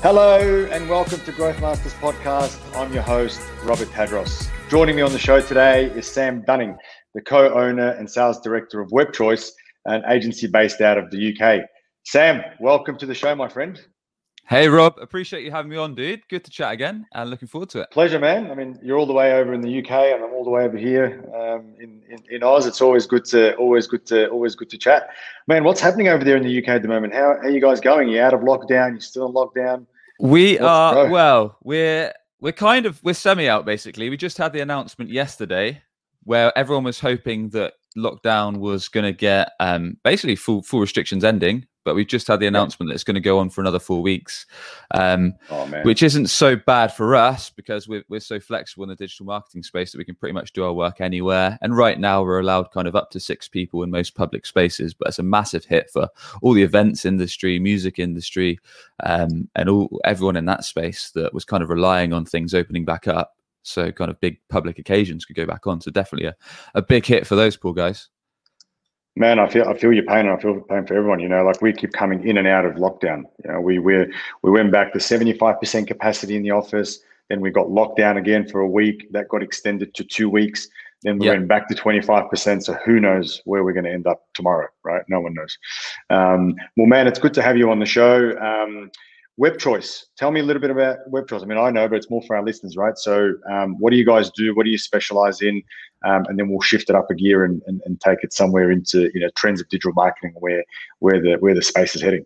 Hello and welcome to Growth Masters Podcast. I'm your host, Robert Tadros. Joining me on the show today is Sam Dunning, the co owner and sales director of WebChoice, an agency based out of the UK. Sam, welcome to the show, my friend. Hey, Rob. Appreciate you having me on, dude. Good to chat again and looking forward to it. Pleasure, man. I mean, you're all the way over in the UK and I'm all the way over here um, in, in, in Oz. It's always good to, always good to, always good to chat. Man, what's happening over there in the UK at the moment? How, how are you guys going? You out of lockdown? You still in lockdown? We Let's are well. We're we're kind of we're semi out basically. We just had the announcement yesterday where everyone was hoping that lockdown was going to get um, basically full full restrictions ending but we've just had the announcement that it's going to go on for another four weeks, um, oh, which isn't so bad for us because we're, we're so flexible in the digital marketing space that we can pretty much do our work anywhere. And right now, we're allowed kind of up to six people in most public spaces, but it's a massive hit for all the events industry, music industry, um, and all everyone in that space that was kind of relying on things opening back up. So, kind of big public occasions could go back on. So, definitely a, a big hit for those poor guys. Man, I feel I feel your pain, and I feel the pain for everyone. You know, like we keep coming in and out of lockdown. You know, we we we went back to seventy five percent capacity in the office. Then we got locked down again for a week. That got extended to two weeks. Then we yep. went back to twenty five percent. So who knows where we're going to end up tomorrow? Right? No one knows. Um, well, man, it's good to have you on the show. Um, Web Choice. Tell me a little bit about Web Choice. I mean, I know, but it's more for our listeners, right? So, um, what do you guys do? What do you specialize in? Um, and then we'll shift it up a gear and, and, and, take it somewhere into you know trends of digital marketing, where where the where the space is heading.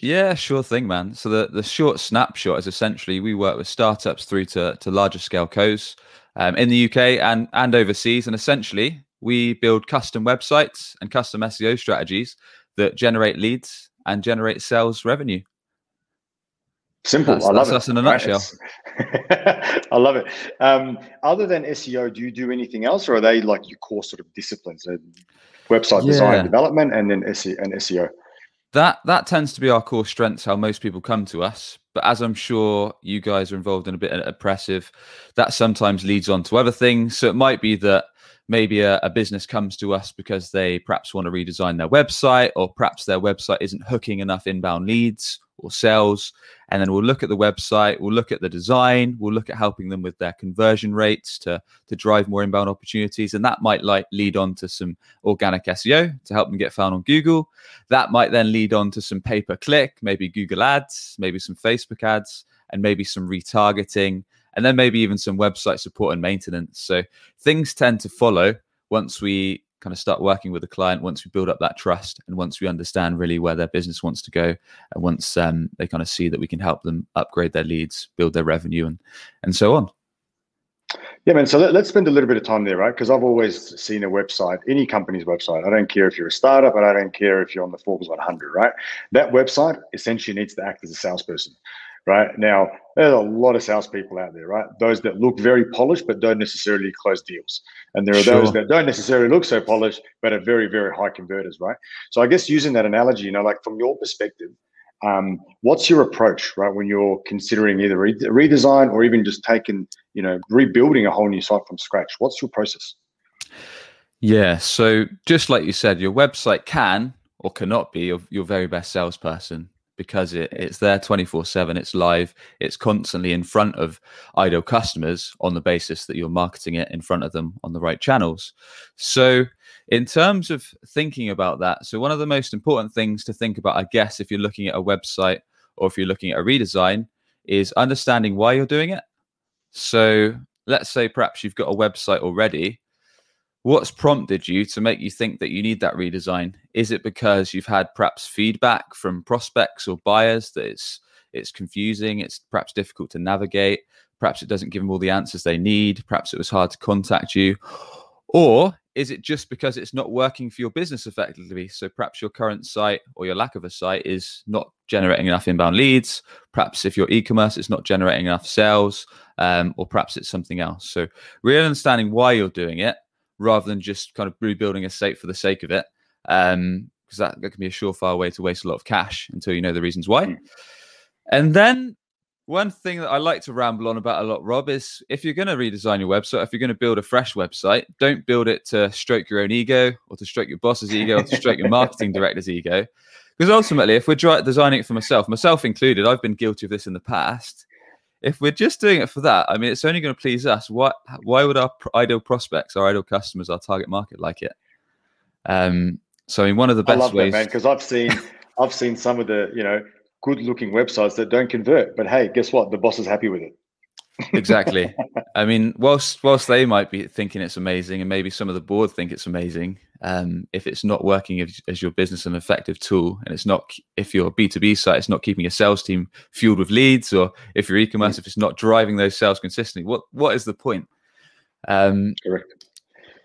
Yeah, sure thing, man. So the the short snapshot is essentially we work with startups through to to larger scale co's um, in the UK and and overseas, and essentially we build custom websites and custom SEO strategies that generate leads and generate sales revenue. Simple. That's, I love that's, it. That's in a nutshell. I love it. Um, other than SEO, do you do anything else, or are they like your core sort of disciplines? Uh, website yeah. design, development, and then SEO and SEO. That that tends to be our core strengths. How most people come to us. But as I'm sure you guys are involved in a bit of Impressive, that sometimes leads on to other things. So it might be that maybe a, a, business comes to us because they perhaps want to redesign their website or perhaps their website isn't hooking enough inbound leads or sales. And then we'll look at the website we'll look at the design we'll look at helping them with their conversion rates to to drive more inbound opportunities. And that might like lead on to some organic seo to help them get found on google. That might then lead on to some pay per click maybe google ads maybe some facebook ads and maybe some retargeting and then maybe even some website support and maintenance. So things tend to follow once we kind of start working with a client, once we build up that trust, and once we understand really where their business wants to go, and once um, they kind of see that we can help them upgrade their leads, build their revenue, and and so on. Yeah, man. So let, us spend a little bit of time there, right? Because I've always seen a website, any company's website. I don't care if you're a startup, and I don't care if you're on the Forbes 100, right? That website essentially needs to act as a salesperson right? Now, there's a lot of salespeople out there, right? Those that look very polished but don't necessarily close deals. And there are sure. those that don't necessarily look so polished but are very, very high converters, right? So I guess using that analogy, you know, like from your perspective, um, what's your approach, right, when you're considering either re- redesign or even just taking, you know, rebuilding a whole new site from scratch? What's your process? Yeah. So just like you said, your website can or cannot be your, your very best salesperson because it, it's there 24 7 it's live it's constantly in front of ideal customers on the basis that you're marketing it in front of them on the right channels. So in terms of thinking about that so one of the most important things to think about i guess if you're looking at a website or if you're looking at a redesign is understanding why you're doing it. So let's say perhaps you've got a website already. What's prompted you to make you think that you need that redesign? Is it because you've had perhaps feedback from prospects or buyers that it's it's confusing, it's perhaps difficult to navigate, perhaps it doesn't give them all the answers they need, perhaps it was hard to contact you, or is it just because it's not working for your business effectively? So perhaps your current site or your lack of a site is not generating enough inbound leads. Perhaps if your e-commerce is not generating enough sales, um, or perhaps it's something else. So, really understanding why you're doing it rather than just kind of rebuilding a site for the sake of it, because um, that, that can be a surefire way to waste a lot of cash until you know the reasons why. Mm. And then one thing that I like to ramble on about a lot, Rob, is if you're going to redesign your website, if you're going to build a fresh website, don't build it to stroke your own ego or to stroke your boss's ego or to stroke your marketing director's ego. Because ultimately, if we're designing it for myself, myself included, I've been guilty of this in the past. If we're just doing it for that, I mean, it's only going to please us. Why? Why would our ideal prospects, our ideal customers, our target market like it? Um, so, in one of the best I love ways, that, man, because I've seen, I've seen some of the, you know, good-looking websites that don't convert, but hey, guess what? The boss is happy with it exactly. I mean, whilst whilst they might be thinking it's amazing, and maybe some of the board think it's amazing, um, if it's not working as, as, your business an effective tool, and it's not if your B two B site is not keeping your sales team fueled with leads, or if your e-commerce mm. if it's not driving those sales consistently, what what is the point? Um, Correct.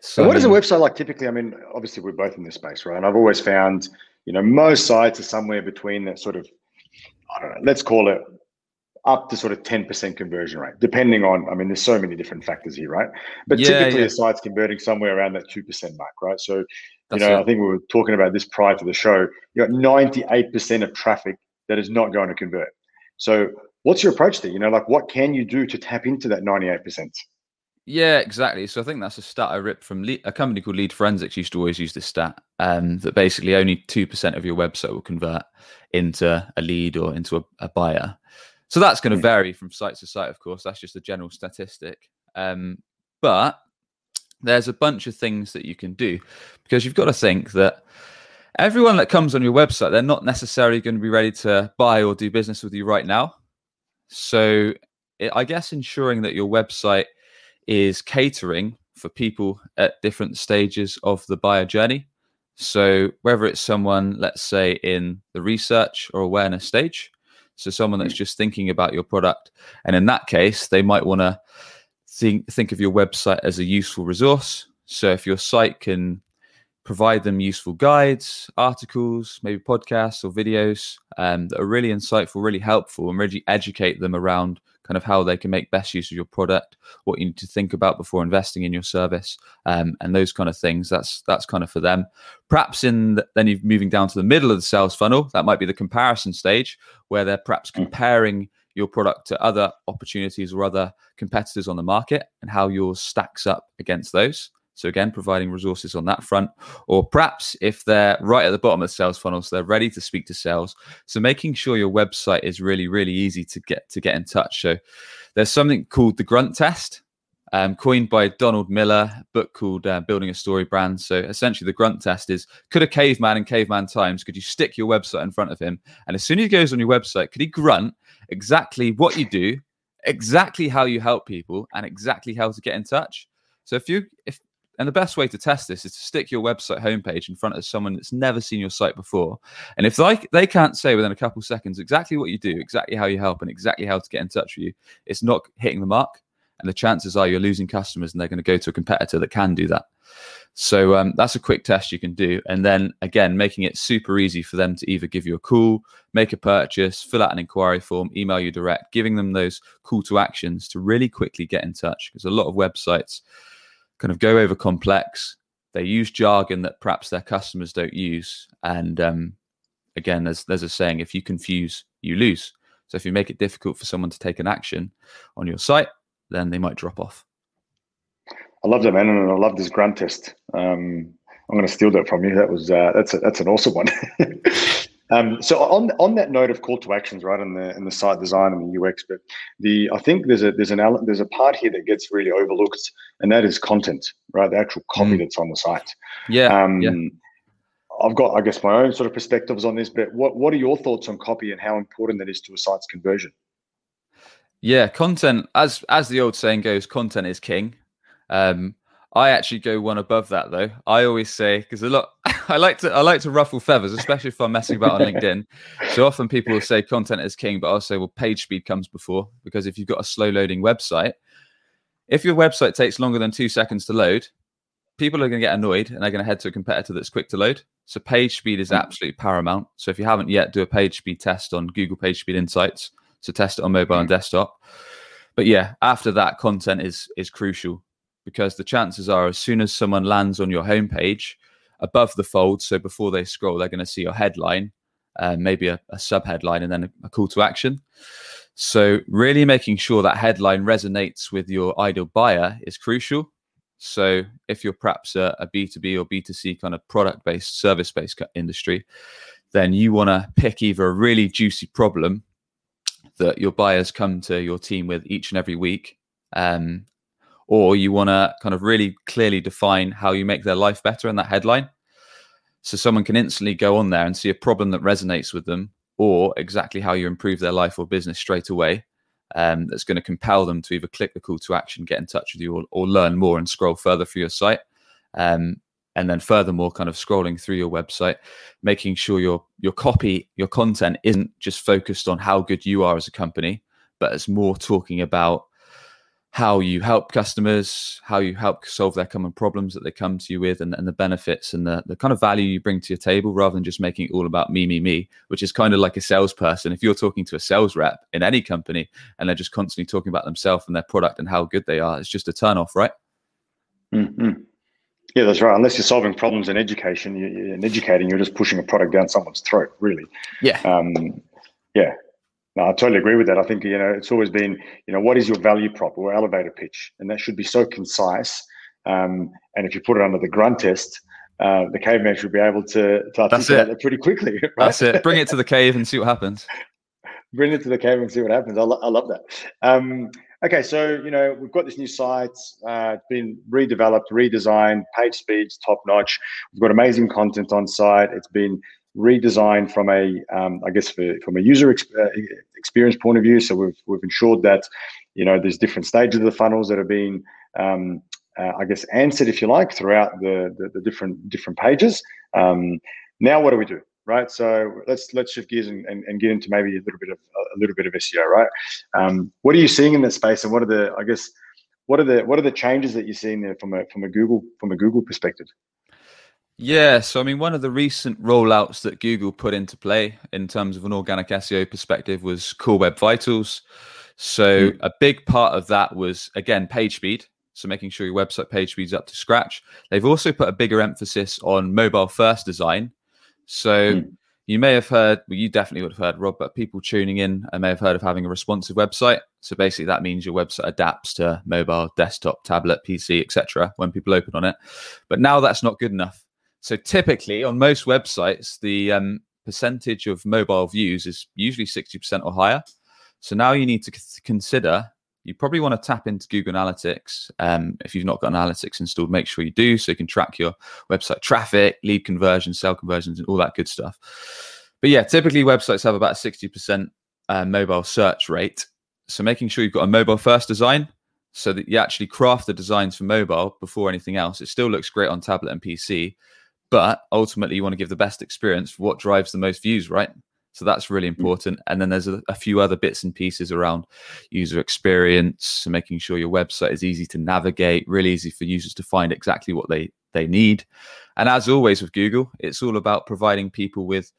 So, what is a website like typically? I mean, obviously we're both in this space, right? And I've always found, you know, most sites are somewhere between that sort of, I don't know, let's call it up to sort of 10% conversion rate, depending on, I mean, there's so many different factors here, right? But yeah, typically yeah. a site's converting somewhere around that 2% mark, right? So, That's you know, it. I think we were talking about this prior to the show. You got 98% of traffic that is not going to convert. So, what's your approach there? You know, like what can you do to tap into that 98%? Yeah, exactly. So I think that's a stat I ripped from Le- a company called Lead Forensics. Used to always use this stat um, that basically only two percent of your website will convert into a lead or into a, a buyer. So that's going to vary from site to site, of course. That's just a general statistic. Um, but there's a bunch of things that you can do because you've got to think that everyone that comes on your website, they're not necessarily going to be ready to buy or do business with you right now. So it, I guess ensuring that your website is catering for people at different stages of the buyer journey. So whether it's someone, let's say, in the research or awareness stage, so someone that's mm. just thinking about your product, and in that case, they might want to think think of your website as a useful resource. So if your site can provide them useful guides, articles, maybe podcasts or videos um, that are really insightful, really helpful, and really educate them around kind of how they can make best use of your product, what you need to think about before investing in your service, um, and those kind of things. That's that's kind of for them. Perhaps in the, then you're moving down to the middle of the sales funnel. That might be the comparison stage where they're perhaps hmm. comparing your product to other opportunities or other competitors on the market and how yours stacks up against those. So again, providing resources on that front, or perhaps if they're right at the bottom of the sales funnel, so they're ready to speak to sales. So making sure your website is really, really easy to get to get in touch. So there's something called the grunt test. Um, coined by Donald Miller, book called uh, Building a Story Brand. So essentially, the grunt test is: Could a caveman in caveman times could you stick your website in front of him, and as soon as he goes on your website, could he grunt exactly what you do, exactly how you help people, and exactly how to get in touch? So if you if and the best way to test this is to stick your website homepage in front of someone that's never seen your site before. And if they, they can't say within a couple seconds exactly what you do, exactly how you help, and exactly how to get in touch with you, it's not hitting the mark. And the chances are you're losing customers and they're going to go to a competitor that can do that. So um, that's a quick test you can do. And then again, making it super easy for them to either give you a call, make a purchase, fill out an inquiry form, email you direct, giving them those call to actions to really quickly get in touch. Because a lot of websites, kind of go over complex. They use jargon that perhaps their customers don't use. And um, again, there's there's a saying: if you confuse, you lose. So if you make it difficult for someone to take an action on your site, then they might drop off. I love that, man, and I love this grunt test. Um, I'm going to steal that from you. That was uh, that's a, that's an awesome one. Um, so on on that note of call to actions, right, in the in the site design and the UX, but the I think there's a there's an there's a part here that gets really overlooked, and that is content, right? The actual copy mm. that's on the site. Yeah. Um, yeah. I've got, I guess, my own sort of perspectives on this, but what what are your thoughts on copy and how important that is to a site's conversion? Yeah, content, as as the old saying goes, content is king. Um, I actually go one above that though. I always say because a lot I like to I like to ruffle feathers, especially if I'm messing about on LinkedIn. So often people will say content is king, but I'll say well page speed comes before because if you've got a slow loading website, if your website takes longer than two seconds to load, people are going to get annoyed and they're going to head to a competitor that's quick to load. So page speed is mm. absolutely paramount. So if you haven't yet, do a page speed test on Google Page Speed Insights. So test it on mobile and mm. desktop. but yeah, after that, content is is crucial because the chances are, as soon as someone lands on your homepage, above the fold, so before they scroll, they're going to see your headline, uh, maybe a, a sub headline, and then a, a call to action. So, really making sure that headline resonates with your ideal buyer is crucial. So, if you're perhaps a a B2B or B2C kind of product based, service based industry, then you want to pick either a really juicy problem that your buyers come to your team with each and every week, um, or you want to kind of really clearly define how you make their life better in that headline. So someone can instantly go on there and see a problem that resonates with them, or exactly how you improve their life or business straight away. Um, that's going to compel them to either click the call to action, get in touch with you, or, or learn more and scroll further through your site. Um, and then furthermore, kind of scrolling through your website, making sure your your copy, your content isn't just focused on how good you are as a company, but it's more talking about how you help customers, how you help solve their common problems that they come to you with, and, and the benefits and the, the kind of value you bring to your table rather than just making it all about me, me, me, which is kind of like a salesperson. If you're talking to a sales rep in any company and they're just constantly talking about themselves and their product and how good they are, it's just a turn off, right? Mm-hmm. Yeah, that's right. Unless you're solving problems in education you, in educating, you're just pushing a product down someone's throat, really. Yeah. Um, yeah, no, I totally agree with that. I think you know it's always been you know what is your value prop or elevator pitch, and that should be so concise. Um, and if you put it under the grunt test, uh, the caveman should be able to, to articulate it. pretty quickly. Right? That's it. Bring it to the cave and see what happens. Bring it to the cave and see what happens. I, lo- I love that. Um, okay, so you know we've got this new site. Uh, it's been redeveloped, redesigned. Page speeds top notch. We've got amazing content on site. It's been redesigned from a, um, I guess, for, from a user ex- uh, experience point of view. So we've we've ensured that, you know, there's different stages of the funnels that are being, um, uh, I guess, answered, if you like, throughout the the, the different different pages. Um, now, what do we do? Right. So let's let's shift gears and, and, and, get into maybe a little bit of a little bit of SEO. Right. Um, what are you seeing in that space, and what are the, I guess, what are the what are the changes that you're seeing there from a from a Google from a Google perspective? Yeah, so I mean, one of the recent rollouts that Google put into play in terms of an organic SEO perspective was Core Web Vitals. So mm. a big part of that was again page speed. So making sure your website page speed's up to scratch. They've also put a bigger emphasis on mobile first design. So mm. you may have heard, well, you definitely would have heard, Rob, but people tuning in I may have heard of having a responsive website. So basically, that means your website adapts to mobile, desktop, tablet, PC, etc. when people open on it. But now that's not good enough. So typically on most websites, the um, percentage of mobile views is usually 60% or higher. So now you need to c- consider, you probably want to tap into Google Analytics. Um, if you've not got Analytics installed, make sure you do so you can track your website traffic, lead conversions, sale conversions, and all that good stuff. But yeah, typically websites have about 60% uh, mobile search rate. So making sure you've got a mobile first design so that you actually craft the designs for mobile before anything else. It still looks great on tablet and PC, but ultimately you want to give the best experience for what drives the most views right? So that's really hmm. important. And then there's a, a, few other bits and pieces around user experience making sure your website is easy to navigate really easy for users to find exactly what they they need. And as always with google it's all about providing people with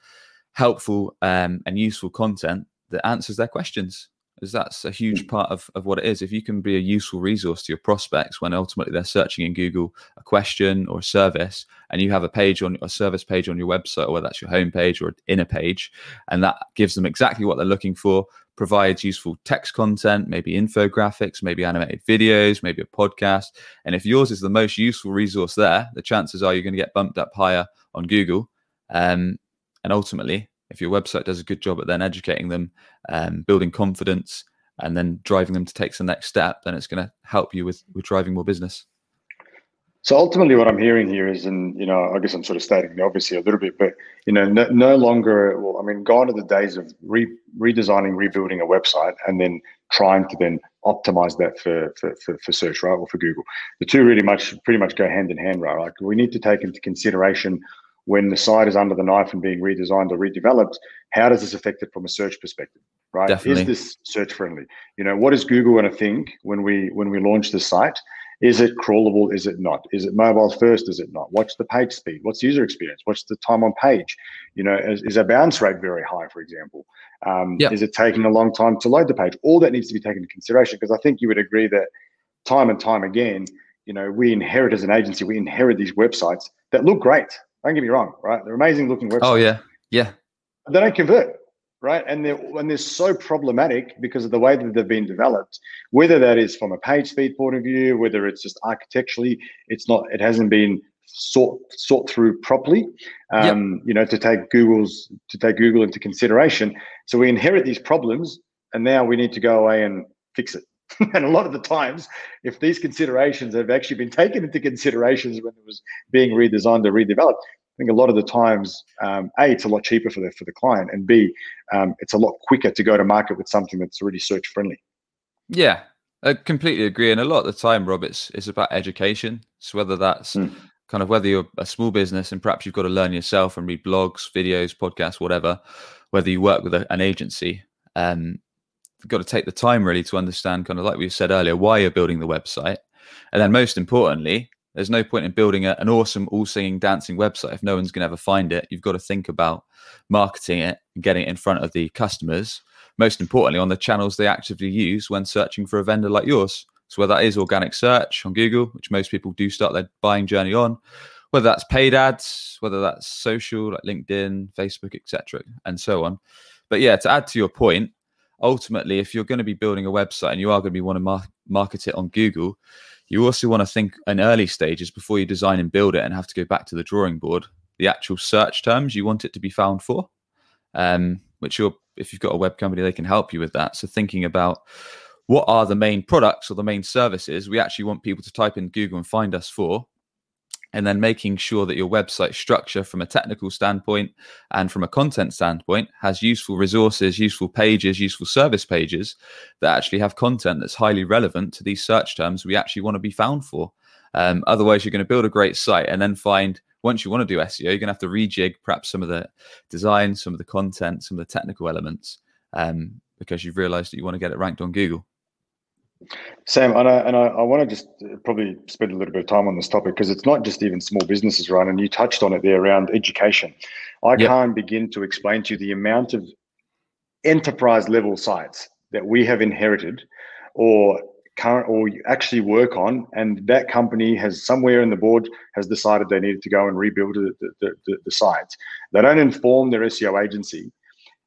helpful um, and useful content that answers their questions is that's a huge part of, of what it is. If you can be a useful resource to your prospects when ultimately they're searching in Google a question or a service, and you have a page on a service page on your website, or whether that's your homepage or inner page, and that gives them exactly what they're looking for, provides useful text content, maybe infographics, maybe animated videos, maybe a podcast. And if yours is the most useful resource there, the chances are you're going to get bumped up higher on Google. Um, and ultimately, if your website does a good job at then educating them, um, building confidence, and then driving them to take the next step, then it's going to help you with with driving more business. So ultimately, what I'm hearing here is, and you know, I guess I'm sort of stating the obvious a little bit, but you know, no, no, longer. Well, I mean, gone are the days of re, redesigning, rebuilding a website, and then trying to then optimize that for, for, for, for, search, right, or for Google. The two really much, pretty much go hand in hand, right? Like we need to take into consideration when the site is under the knife and being redesigned or redeveloped, how does this affect it from a search perspective? Right? Definitely. Is this search friendly? You know, what is Google going to think when we when we launch the site? Is it crawlable? Is it not? Is it mobile first? Is it not? What's the page speed? What's the user experience? What's the time on page? You know, is, is a bounce rate very high, for example? Um, yep. Is it taking a long time to load the page? All that needs to be taken into consideration because I think you would agree that time and time again, you know, we inherit as an agency, we inherit these websites that look great. Don't get me wrong, right? They're amazing looking websites. Oh yeah, yeah. They don't convert right? And they're and they're so problematic because of the way that they've been developed. Whether that is from a page speed point of view, whether it's just architecturally, it's not. It hasn't been sort sort through properly. Um, yep. You know, to take Google's to take Google into consideration. So we inherit these problems, and now we need to go away and fix it. and a lot of the times, if these considerations have actually been taken into considerations when it was being redesigned or redeveloped, I think a lot of the times, um, a, it's a lot cheaper for the for the client, and b, um, it's a lot quicker to go to market with something that's really search friendly. Yeah, I completely agree. And a lot of the time, Rob, it's it's about education. So whether that's mm. kind of whether you're a small business and perhaps you've got to learn yourself and read blogs, videos, podcasts, whatever, whether you work with a, an agency, um, got to take the time really to understand, kind of like we said earlier, why you're building the website, and then most importantly, there's no point in building a, an awesome, all singing, dancing website if no one's going to ever find it. You've got to think about marketing it and getting it in front of the customers. Most importantly, on the channels they actively use when searching for a vendor like yours. So whether that is organic search on Google, which most people do start their buying journey on, whether that's paid ads, whether that's social like LinkedIn, Facebook, etc., and so on. But yeah, to add to your point, ultimately, if you're going to be building a website and you are going to be want to mar- market it on Google, you also want to think in early stages before you design and build it and have to go back to the drawing board. The actual search terms you want it to be found for, um, which you're if you've got a web company, they can help you with that. So thinking about what are the main products or the main services we actually want people to type in Google and find us for, and then making sure that your website structure from a technical standpoint and from a content standpoint has useful resources useful pages useful service pages that actually have content that's highly relevant to these search terms we actually want to be found for. Um, otherwise you're going to build a great site and then find once you want to do seo you're going to have to rejig perhaps some of the design some of the content some of the technical elements um, because you've realized that you want to get it ranked on google Sam, and I, and I, I, want to just uh, probably spend a little bit of time on this topic because it's not just even small businesses, right? And you touched on it there around education. I yep. can't begin to explain to you the amount of enterprise level sites that we have inherited or current or actually work on and that company has somewhere in the board has decided they needed to go and rebuild the, the, the, the site they don't inform their seo agency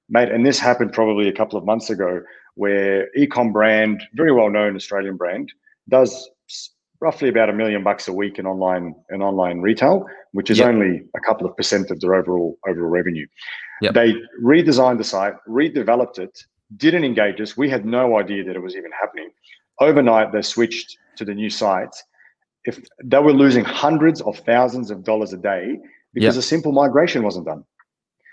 mate and this happened probably a couple of months ago where ecom brand, very well known Australian brand, does roughly about a million bucks a week in online in online retail, which is yep. only a couple of percent of their overall overall revenue. Yep. They redesigned the site, redeveloped it, didn't engage us. We had no idea that it was even happening. Overnight, they switched to the new site. If they were losing hundreds of thousands of dollars a day because yep. a simple migration wasn't done.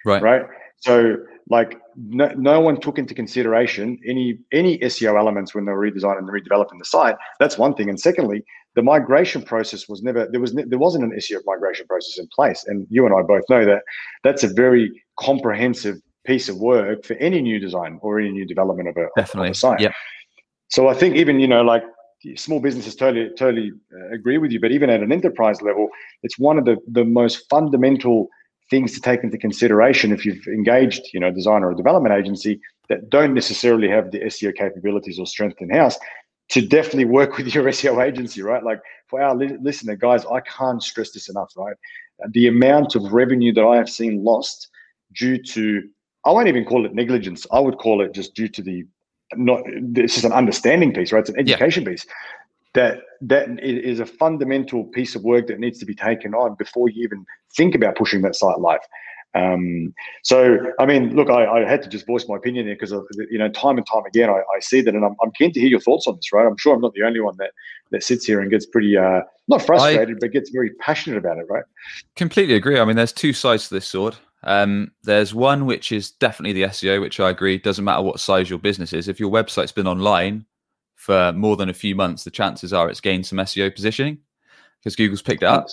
Right. Right. So like no, no one took into consideration any any SEO elements when they were redesigning and redeveloping the site. That's one thing. And secondly, the migration process was never there was there wasn't an SEO migration process in place. And you and I both know that that's a very comprehensive piece of work for any new design or any new development of a, Definitely. Of a site. Yeah. So I think even you know like small businesses totally totally uh, agree with you, but even at an enterprise level, it's one of the the most fundamental things to take into consideration if you've engaged, you know, a designer or a development agency that don't necessarily have the SEO capabilities or strength in house to definitely work with your SEO agency, right? Like for our li- listener guys, I can't stress this enough, right? The amount of revenue that I have seen lost due to, I won't even call it negligence. I would call it just due to the not. This is an understanding piece, right? It's an education yeah. piece that that is a fundamental piece of work that needs to be taken on before you even think about pushing that site live. Um, so, I mean, look, I, I, had to just voice my opinion there because, you know, time and time again, I, I see that, and I'm, I'm, keen to hear your thoughts on this. Right? I'm sure I'm not the only one that that sits here and gets pretty uh, not frustrated, I but gets very passionate about it. Right? Completely agree. I mean, there's two sides to this sword. Um, there's one which is definitely the SEO, which I agree doesn't matter what size your business is. If your website's been online for more than a few months, the chances are it's gained some SEO positioning because Google's picked it up.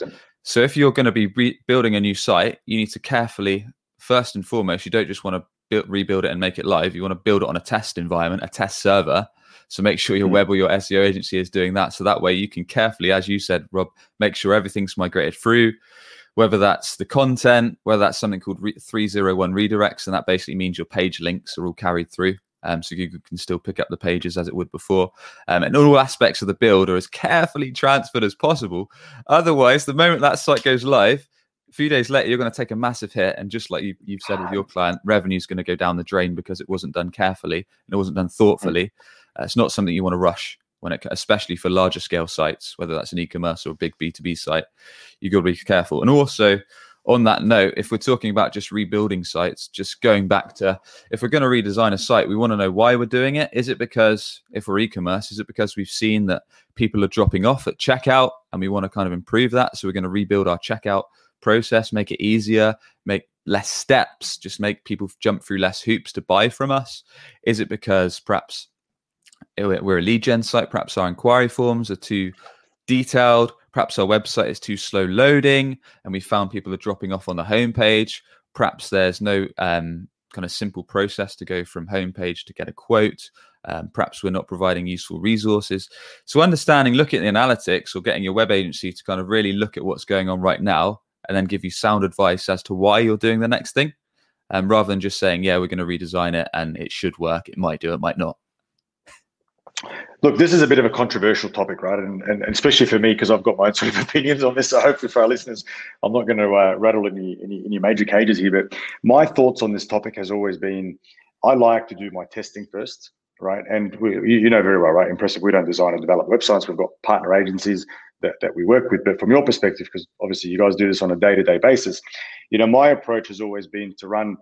So if you're going to be re- building a new site, you need to carefully, first and foremost, you don't just want to build, rebuild it and make it live. You want to build it on a test environment, a test server, So make sure your mm. web or your SEO agency is doing that. So that way you can carefully, as you said, Rob, make sure everything's migrated through whether that's the content, whether that's something called re- 301 redirects, and that basically means your page links are all carried through. Um, so Google can still pick up the pages as it would before. Um, and all aspects of the build are as carefully transferred as possible. Otherwise, the moment that site goes live, a few days later, you're going to take a massive hit. And just like you, have said with your client, revenue is going to go down the drain because it wasn't done carefully and it wasn't done thoughtfully. Uh, it's not something you want to rush when it, especially for larger scale sites, whether that's an e-commerce or a big B2B site, you've got to be careful. And also on that note, if we're talking about just rebuilding sites, just going back to if we're going to redesign a site, we want to know why we're doing it. Is it because if we're e-commerce, is it because we've seen that people are dropping off at checkout and we want to kind of improve that? So we're going to rebuild our checkout process, make it easier, make less steps, just make people jump through less hoops to buy from us? Is it because perhaps we're a lead gen site. Perhaps our inquiry forms are too detailed. Perhaps our website is too slow loading, and we found people are dropping off on the homepage. Perhaps there's no um, kind of simple process to go from homepage to get a quote. Um, perhaps we're not providing useful resources. So, understanding, looking at the analytics or getting your web agency to kind of really look at what's going on right now and then give you sound advice as to why you're doing the next thing, um, rather than just saying, yeah, we're going to redesign it and it should work. It might do, it might not. Look, this is a bit of a controversial topic, right? And, and, and especially for me, because I've got my own sort of opinions on this. So hopefully for our listeners, I'm not going to uh, rattle any, any, any major cages here. But my thoughts on this topic has always been, I like to do my testing first, right? And we, you know very well, right? Impressive. We don't design and develop websites. We've got partner agencies that, that we work with. But from your perspective, because obviously you guys do this on a day-to-day basis, you know, my approach has always been to run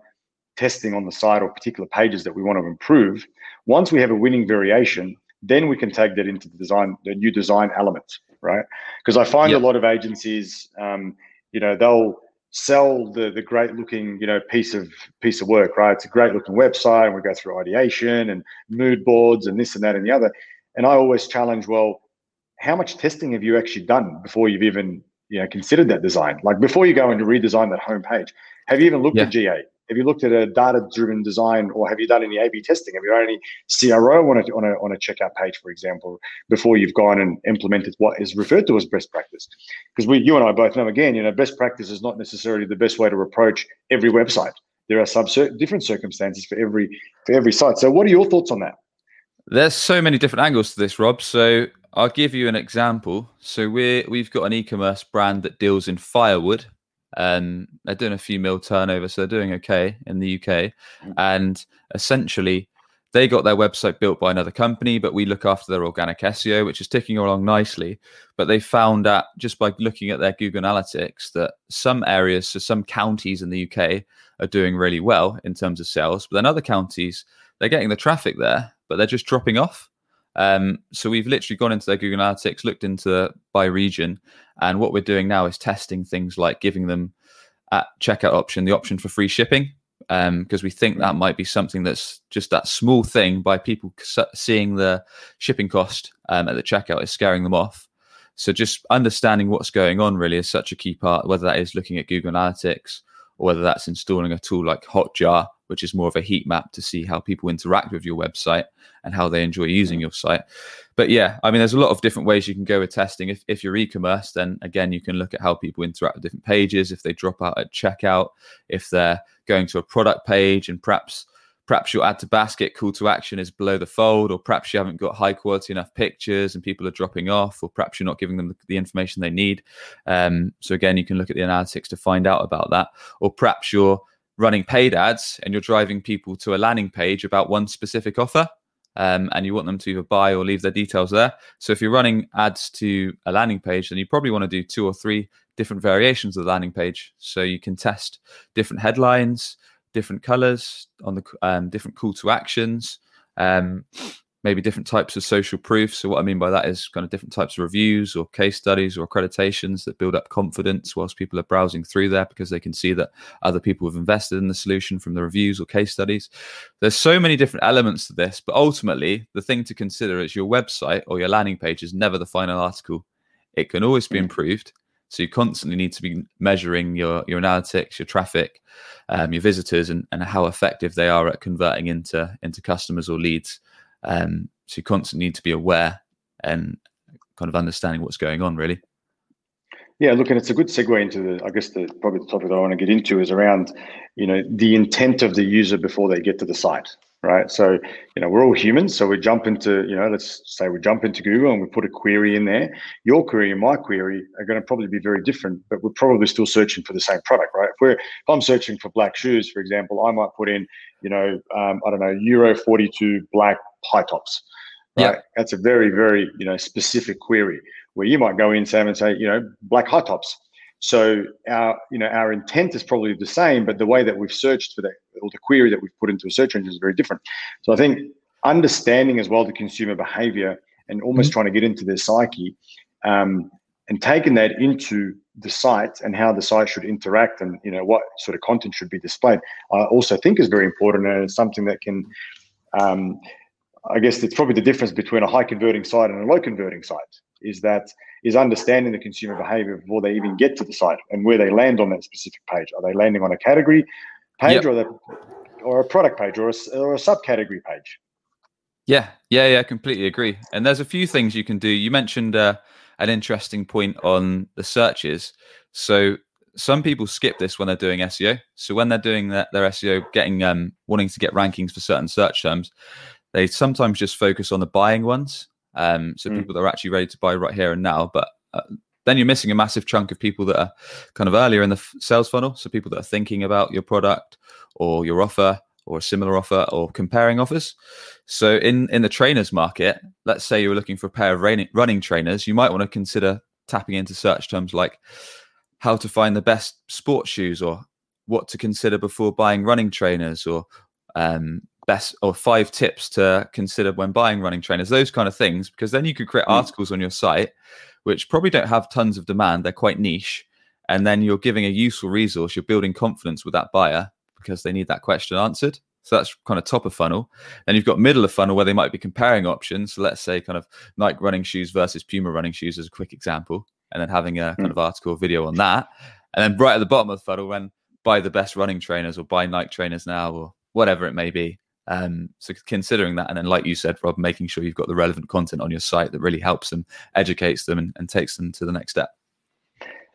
testing on the site or particular pages that we want to improve. Once we have a winning variation, then we can take that into the design, the new design elements, right? Because I find yep. a lot of agencies, um, you know, they'll sell the the great looking, you know, piece of piece of work, right? It's a great looking website, and we go through ideation and mood boards and this and that and the other. And I always challenge, well, how much testing have you actually done before you've even you know considered that design? Like before you go and redesign that homepage, have you even looked yeah. at GA? Have you looked at a data-driven design, or have you done any A/B testing? Have you done any CRO on a, on a on a checkout page, for example, before you've gone and implemented what is referred to as best practice? Because we, you and I both know, again, you know, best practice is not necessarily the best way to approach every website. There are some different circumstances for every for every site. So, what are your thoughts on that? There's so many different angles to this, Rob. So I'll give you an example. So we we've got an e-commerce brand that deals in firewood and they're doing a few mil turnover, so they're doing okay in the UK. Mm. And essentially, they got their website built by another company, but we look after their organic SEO, which is ticking along nicely. But they found that just by looking at their Google Analytics, that some areas, so some counties in the UK, are doing really well in terms of sales, but then other counties, they're getting the traffic there, but they're just dropping off. Um, so we've literally gone into their Google Analytics, looked into by region, and what we're doing now is testing things like giving them at checkout option the option for free shipping because um, we think that might be something that's just that small thing by people seeing the shipping cost um, at the checkout is scaring them off. So just understanding what's going on really is such a key part, whether that is looking at Google Analytics or whether that's installing a tool like Hotjar which is more of a heat map to see how people interact with your website and how they enjoy using your site. But yeah, I mean, there's a lot of different ways you can go with testing. If, if you're e-commerce, then again, you can look at how people interact with different pages. If they drop out at checkout, if they're going to a product page and perhaps perhaps your add to basket call to action is below the fold, or perhaps you haven't got high quality enough pictures and people are dropping off, or perhaps you're not giving them the, the information they need. Um, so again, you can look at the analytics to find out about that, or perhaps you're running paid ads and you're driving people to a landing page about one specific offer um, and you want them to either buy or leave their details there. So if you're running ads to a landing page, then you probably want to do two or three different variations of the landing page. So you can test different headlines, different colors on the um, different call to actions. Um, maybe different types of social proof. So what I mean by that is kind of different types of reviews or case studies or accreditations that build up confidence whilst people are browsing through there because they can see that other people have invested in the solution from the reviews or case studies. There's so many different elements to this, but ultimately the thing to consider is your website or your landing page is never the final article. It can always be mm. improved. So you constantly need to be measuring your your analytics, your traffic, um, your visitors, and, and how effective they are at converting into into customers or leads. Um, so you constantly need to be aware and kind of understanding what's going on, really. Yeah, look, and it's a good segue into the, I guess, the probably the topic that I want to get into is around, you know, the intent of the user before they get to the site, right? So, you know, we're all humans, so we jump into, you know, let's say we jump into Google and we put a query in there. Your query and my query are going to probably be very different, but we're probably still searching for the same product, right? If we're, if I'm searching for black shoes, for example, I might put in, you know, um, I don't know, Euro 42 black high tops. Right? Yeah. That's a very, very, you know, specific query where you might go in, Sam, and say, you know, black high tops. So our, you know, our intent is probably the same, but the way that we've searched for that or the query that we've put into a search engine is very different. So I think understanding as well the consumer behavior and almost mm-hmm. trying to get into their psyche um, and taking that into the site and how the site should interact and you know what sort of content should be displayed i also think is very important and it's something that can um, i guess it's probably the difference between a high converting site and a low converting site is that is understanding the consumer behavior before they even get to the site and where they land on that specific page. Are they landing on a category page yep. or the or a product page or a, or a subcategory page? Yeah, yeah, yeah, I completely agree. And there's a few things you can do. You mentioned uh, an interesting point on the searches. So some people skip this when they're doing SEO. So when they're doing their, their SEO, getting um, wanting to get rankings for certain search terms, they sometimes just focus on the buying ones. Um, so mm. people that are actually ready to buy right here and now. But uh, then you're missing a massive chunk of people that are kind of earlier in the f- sales funnel. So people that are thinking about your product or your offer or a similar offer or comparing offers. So in in the trainers market, let's say you were looking for a pair of running, running trainers, you might want to consider tapping into search terms like how to find the best sports shoes or what to consider before buying running trainers or um, best or five tips to consider when buying running trainers, those kind of things, because then you could create mm. articles on your site which probably don't have tons of demand. They're quite niche. And then you're giving a useful resource, you're building confidence with that buyer because they need that question answered. So that's kind of top of funnel. Then you've got middle of funnel where they might be comparing options. So let's say kind of Nike running shoes versus Puma running shoes as a quick example, and then having a kind mm. of article or video on that. And then right at the bottom of the funnel, when buy the best running trainers or buy Nike trainers now or whatever it may be. Um, so considering that, and then like you said, Rob, making sure you've got the relevant content on your site that really helps them, educates them, and, and takes them to the next step.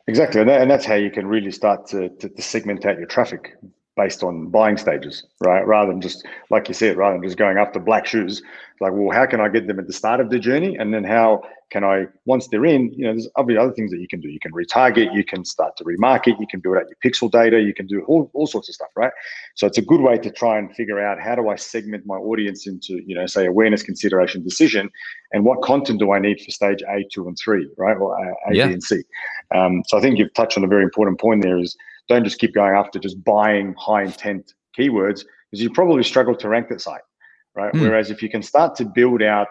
Exactly, and, that, and that's how you can really start to, to, to segment out your traffic based on buying stages, right? Rather than just like you said, rather than just going after black shoes, like, well, how can I get them at the start of the journey, and then how can I, once they're in, you know, there's obviously other things that you can do. You can retarget, you can start to remarket, you can build out your pixel data, you can do all, all sorts of stuff, right? So it's a good way to try and figure out how do I segment my audience into, you know, say awareness, consideration, decision, and what content do I need for stage A, two, and three, right? Or A, yeah. B, and C. Um, so I think you've touched on a very important point there is don't just keep going after just buying high intent keywords because you probably struggle to rank that site, right? Mm. Whereas if you can start to build out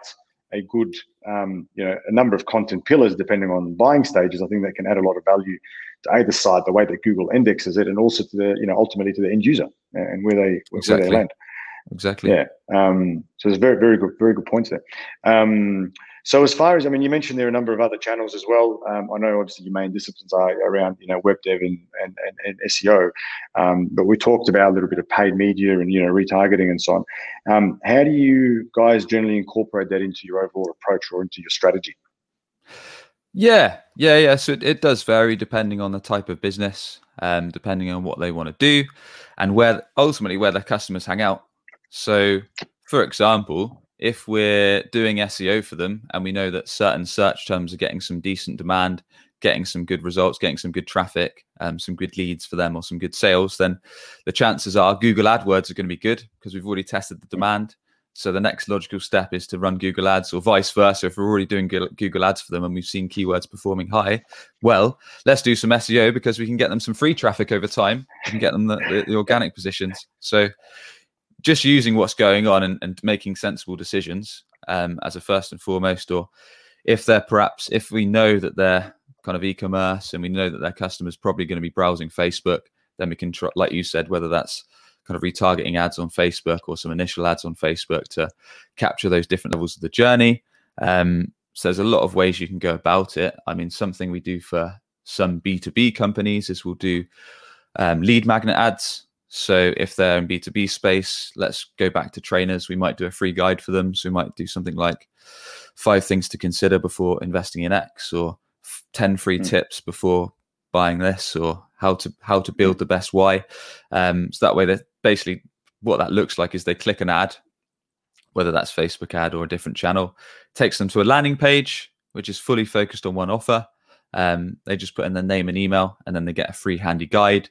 a good, um, you know, a number of content pillars depending on buying stages, I think that can add a lot of value to either side, the way that Google indexes it, and also to the, you know, ultimately to the end user and where they exactly. where they land. Exactly. Yeah. Um, so there's very, very good, very good points there. Um, so as far as I mean, you mentioned there are a number of other channels as well. Um, I know obviously your main disciplines are around you know web dev and and, and, and SEO, um, but we talked about a little bit of paid media and you know retargeting and so on. Um, how do you guys generally incorporate that into your overall approach or into your strategy? Yeah, yeah, yeah. So it, it does vary depending on the type of business, um, depending on what they want to do, and where ultimately where their customers hang out. So, for example, if we're doing SEO for them and we know that certain search terms are getting some decent demand, getting some good results, getting some good traffic, um, some good leads for them, or some good sales, then the chances are Google AdWords are going to be good because we've already tested the demand. So the next logical step is to run Google Ads, or vice versa. If we're already doing Google Ads for them and we've seen keywords performing high, well, let's do some SEO because we can get them some free traffic over time. and get them the, the, the organic positions. So just using what's going on and, and making sensible decisions um, as a first and foremost, or if they're perhaps if we know that they're kind of e-commerce and we know that their customers probably going to be browsing Facebook, then we can, try, like you said, whether that's kind of retargeting ads on Facebook or some initial ads on Facebook to capture those different levels of the journey. Um, so there's a lot of ways you can go about it. I mean, something we do for some B2B companies is we'll do um, lead magnet ads. So if they're in B2B space, let's go back to trainers. We might do a free guide for them. So we might do something like five things to consider before investing in X or 10 free mm. tips before buying this or how to how to build the best Y. Um, so that way that basically what that looks like is they click an ad, whether that's Facebook ad or a different channel, takes them to a landing page, which is fully focused on one offer. Um, they just put in their name and email and then they get a free handy guide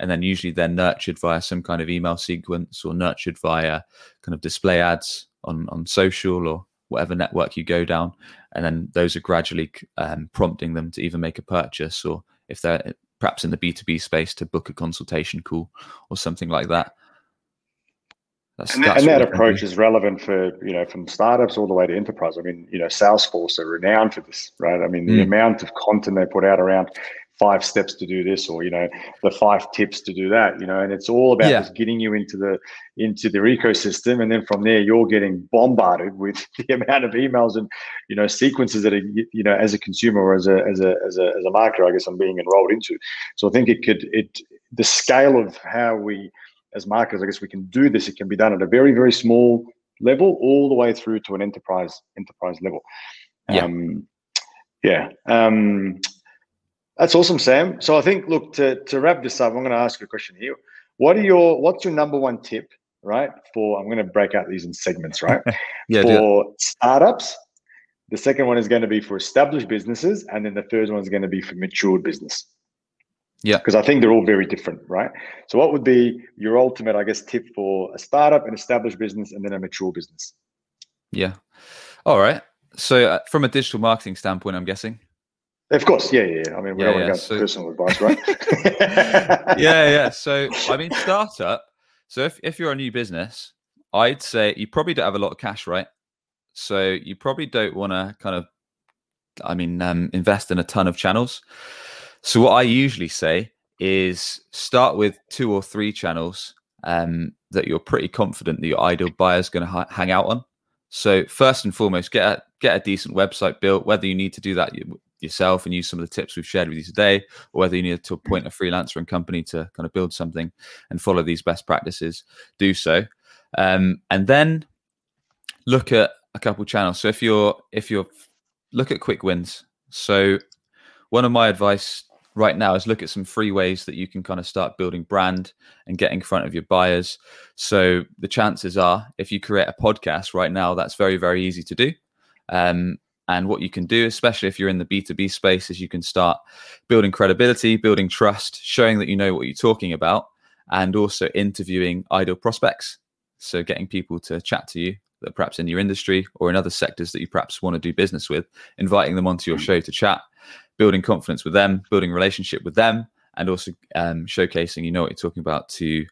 and then usually they're nurtured via some kind of email sequence or nurtured via kind of display ads on on social or whatever network you go down and then those are gradually um, prompting them to either make a purchase or if they're perhaps in the b2b space to book a consultation call or something like that that's, and, that's and that approach is relevant for you know from startups all the way to enterprise. I mean, you know, Salesforce are renowned for this, right? I mean, mm. the amount of content they put out around five steps to do this or you know the five tips to do that you know and it's all about yeah. just getting you into the into their ecosystem and then from there you're getting bombarded with the amount of emails and you know sequences that are you know as a consumer or as a as a as a, as a marketer i guess i'm being enrolled into so i think it could it the scale of how we as marketers i guess we can do this it can be done at a very very small level all the way through to an enterprise enterprise level yeah. Um, yeah um, that's awesome, Sam. So I think, look, to, to wrap this up, I'm going to ask you a question here. What are your what's your number one tip, right? For I'm going to break out these in segments, right? yeah, for startups. The second one is going to be for established businesses, and then the third one is going to be for matured business. Yeah, because I think they're all very different, right? So, what would be your ultimate, I guess, tip for a startup, an established business, and then a mature business? Yeah. All right. So, uh, from a digital marketing standpoint, I'm guessing of course, yeah, yeah. I mean, we yeah, don't want to go so, personal advice, right? yeah, yeah. So, I mean, startup. So, if, if you're a new business, I'd say you probably don't have a lot of cash, right? So, you probably don't want to kind of, I mean, um, invest in a ton of channels. So, what I usually say is start with two or three channels um, that you're pretty confident that your ideal buyer is going to ha- hang out on. So, first and foremost, get a get a decent website built. Whether you need to do that yourself and use some of the tips we've shared with you today, or whether you need to appoint a freelancer and company to kind of build something and follow these best practices, do so. Um, and then look at a couple channels. So if you're if you're look at quick wins. So one of my advice right now is look at some free ways that you can kind of start building brand and get in front of your buyers. So the chances are, if you create a podcast right now, that's very very easy to do. Um, and what you can do, especially if you're in the B2B space, is you can start building credibility, building trust, showing that you know what you're talking about, and also interviewing ideal prospects. So getting people to chat to you that perhaps in your industry or in other sectors that you perhaps want to do business with, inviting them onto your show to chat, building confidence with them, building relationship with them, and also um, showcasing you know what you're talking about to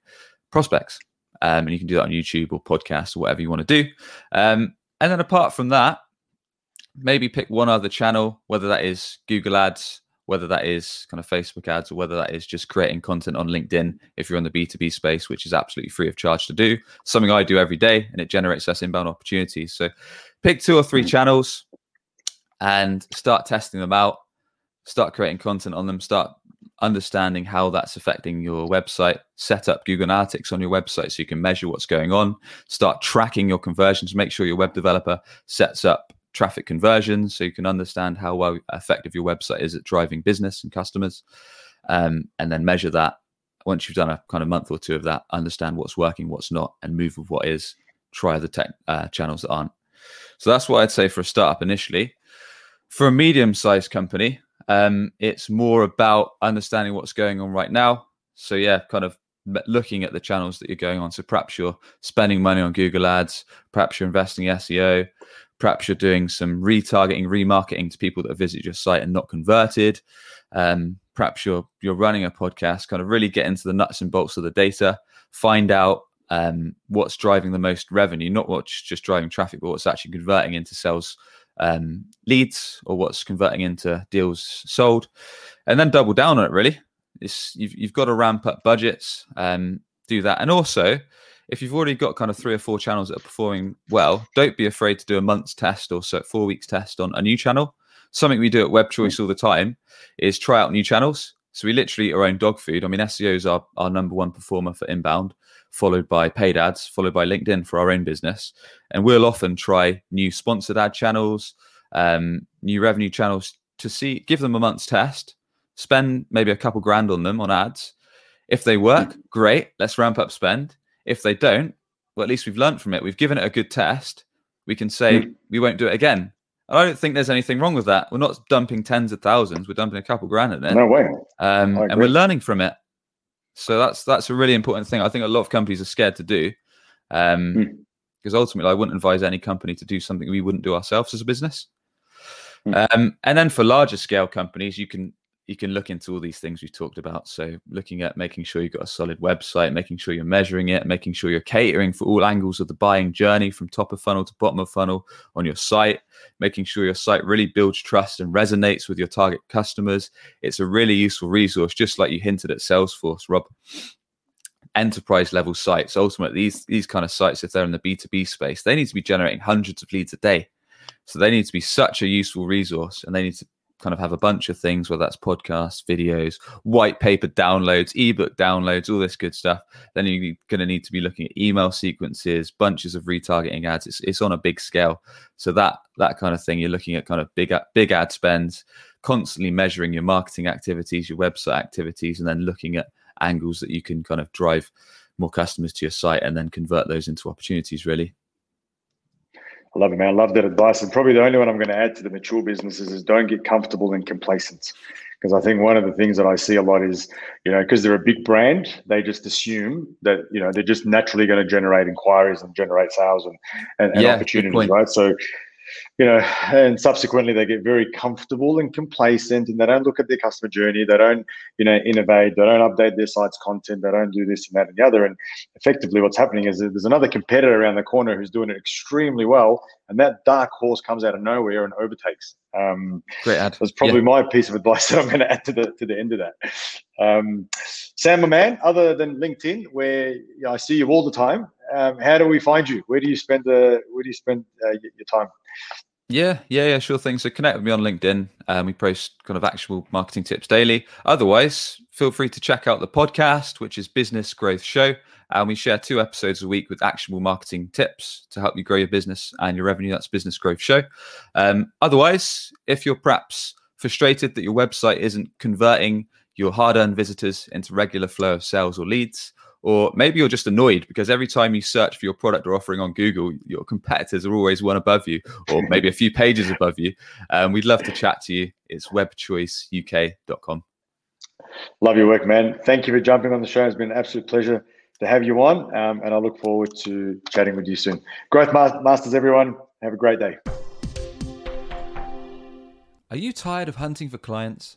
prospects. Um, and you can do that on YouTube or podcast or whatever you want to do. Um, and then apart from that, maybe pick one other channel, whether that is Google Ads, whether that is kind of Facebook ads, or whether that is just creating content on LinkedIn if you're in the B2B space, which is absolutely free of charge to do. Something I do every day and it generates us inbound opportunities. So pick two or three hmm. channels and start testing them out, start creating content on them, start understanding how that's affecting your website. Set up Google Analytics on your website so you can measure what's going on. Start tracking your conversions. Make sure your web developer sets up traffic conversions so you can understand how well effective your website is at driving business and customers um, and then measure that. Once you've done a kind of month or two of that understand what's working what's not and move with what is. Try the tech uh, channels that aren't. So that's what i'd say for a startup initially. For a medium sized company um, it's more about understanding what's going on right now. So yeah kind of looking at the channels that you're going on. So perhaps you're spending money on google ads perhaps you're investing in seo Perhaps you're doing some retargeting, remarketing to people that visited your site and not converted. Um, perhaps you're you're running a podcast, kind of really get into the nuts and bolts of the data, find out um, what's driving the most revenue, not what's just driving traffic, but what's actually converting into sales um, leads or what's converting into deals sold, and then double down on it. Really, it's, you've you've got to ramp up budgets, um, do that, and also if you've already got kind of three or four channels that are performing well, don't be afraid to do a month's test or so four weeks test on a new channel. Something we do at Web Choice all the time is try out new channels. So we literally eat our own dog food. I mean, SEO is our, our number one performer for inbound, followed by paid ads, followed by LinkedIn for our own business. And we'll often try new sponsored ad channels, um, new revenue channels to see, give them a month's test, spend maybe a couple grand on them on ads. If they work, great, let's ramp up spend. If they don't, well, at least we've learned from it. We've given it a good test. We can say mm. we won't do it again. And I don't think there's anything wrong with that. We're not dumping tens of thousands. We're dumping a couple grand in it. No way. Um, and we're learning from it. So that's that's a really important thing. I think a lot of companies are scared to do, because um, mm. ultimately, I wouldn't advise any company to do something we wouldn't do ourselves as a business. Mm. Um, and then for larger scale companies, you can you can look into all these things we've talked about. So, looking at making sure you've got a solid website, making sure you're measuring it, making sure you're catering for all angles of the buying journey from top of funnel to bottom of funnel on your site, making sure your site really builds trust and resonates with your target customers. It's a really useful resource, just like you hinted at Salesforce, Rob. Enterprise level sites, ultimately, these, these kind of sites, if they're in the B2B space, they need to be generating hundreds of leads a day. So they need to be such a useful resource and they need to kind of have a bunch of things, whether that's podcasts, videos, white paper downloads, ebook downloads, all this good stuff. Then you're going to need to be looking at email sequences, bunches of retargeting ads. It's, it's on a big scale. So that that kind of thing, you're looking at kind of big big ad spends, constantly measuring your marketing activities, your website activities, and then looking at angles that you can kind of drive more customers to your site and then convert those into opportunities. Really. I love it, man. I love that advice. And probably the only one I'm going to add to the mature businesses is don't get comfortable and complacent. Because I think one of the things that I see a lot is, you know, because they're a big brand, they just assume that, you know, they're just naturally going to generate inquiries and generate sales and, and, and yeah, opportunities, right? So you know, and subsequently they get very comfortable and complacent and they don't look at their customer journey. They don't, you know, innovate. They don't update their site's content. They don't do this and that and the other. And effectively what's happening is there's another competitor around the corner who's doing it extremely well. And that dark horse comes out of nowhere and overtakes. Um, Great add. That's probably yeah. my piece of advice that I'm going to add to the, to the end of that. Um, Sam, my man, other than LinkedIn, where you know, I see you all the time, um, how do we find you? Where do you spend the Where do you spend uh, your time? Yeah, yeah, yeah, sure thing. So connect with me on LinkedIn. Um, we post kind of actual marketing tips daily. Otherwise, feel free to check out the podcast, which is Business Growth Show. And we share two episodes a week with actionable marketing tips to help you grow your business and your revenue. That's Business Growth Show. Um, otherwise, if you're perhaps frustrated that your website isn't converting your hard earned visitors into regular flow of sales or leads, or maybe you're just annoyed because every time you search for your product or offering on Google, your competitors are always one above you, or maybe a few pages above you. Um, we'd love to chat to you. It's webchoiceuk.com. Love your work, man. Thank you for jumping on the show. It's been an absolute pleasure to have you on, um, and I look forward to chatting with you soon. Growth Masters, everyone. Have a great day. Are you tired of hunting for clients?